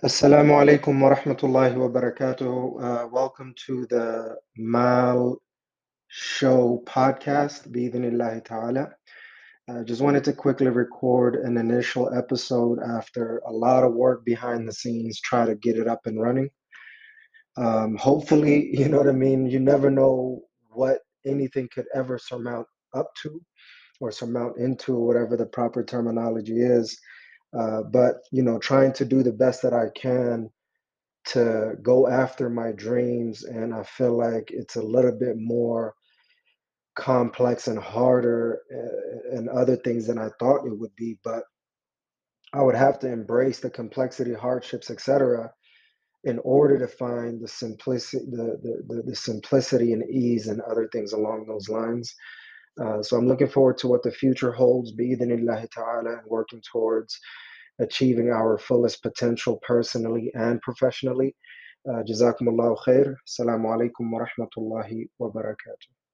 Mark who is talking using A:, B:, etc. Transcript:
A: Assalamu alaikum wa rahmatullahi wa barakatuh. Uh, welcome to the Maal Show podcast, Bismillah ta'ala. I just wanted to quickly record an initial episode after a lot of work behind the scenes, try to get it up and running. Um, hopefully, you know what I mean? You never know what anything could ever surmount up to or surmount into, whatever the proper terminology is. Uh, but you know, trying to do the best that I can to go after my dreams, and I feel like it's a little bit more complex and harder uh, and other things than I thought it would be. But I would have to embrace the complexity, hardships, etc., in order to find the simplicity, the, the, the, the simplicity and ease and other things along those lines. Uh, so I'm looking forward to what the future holds, bi'idhnillahi ta'ala, and working towards achieving our fullest potential personally and professionally. Uh, Jazakumullahu khair. Assalamu alaikum wa rahmatullahi wa barakatuh.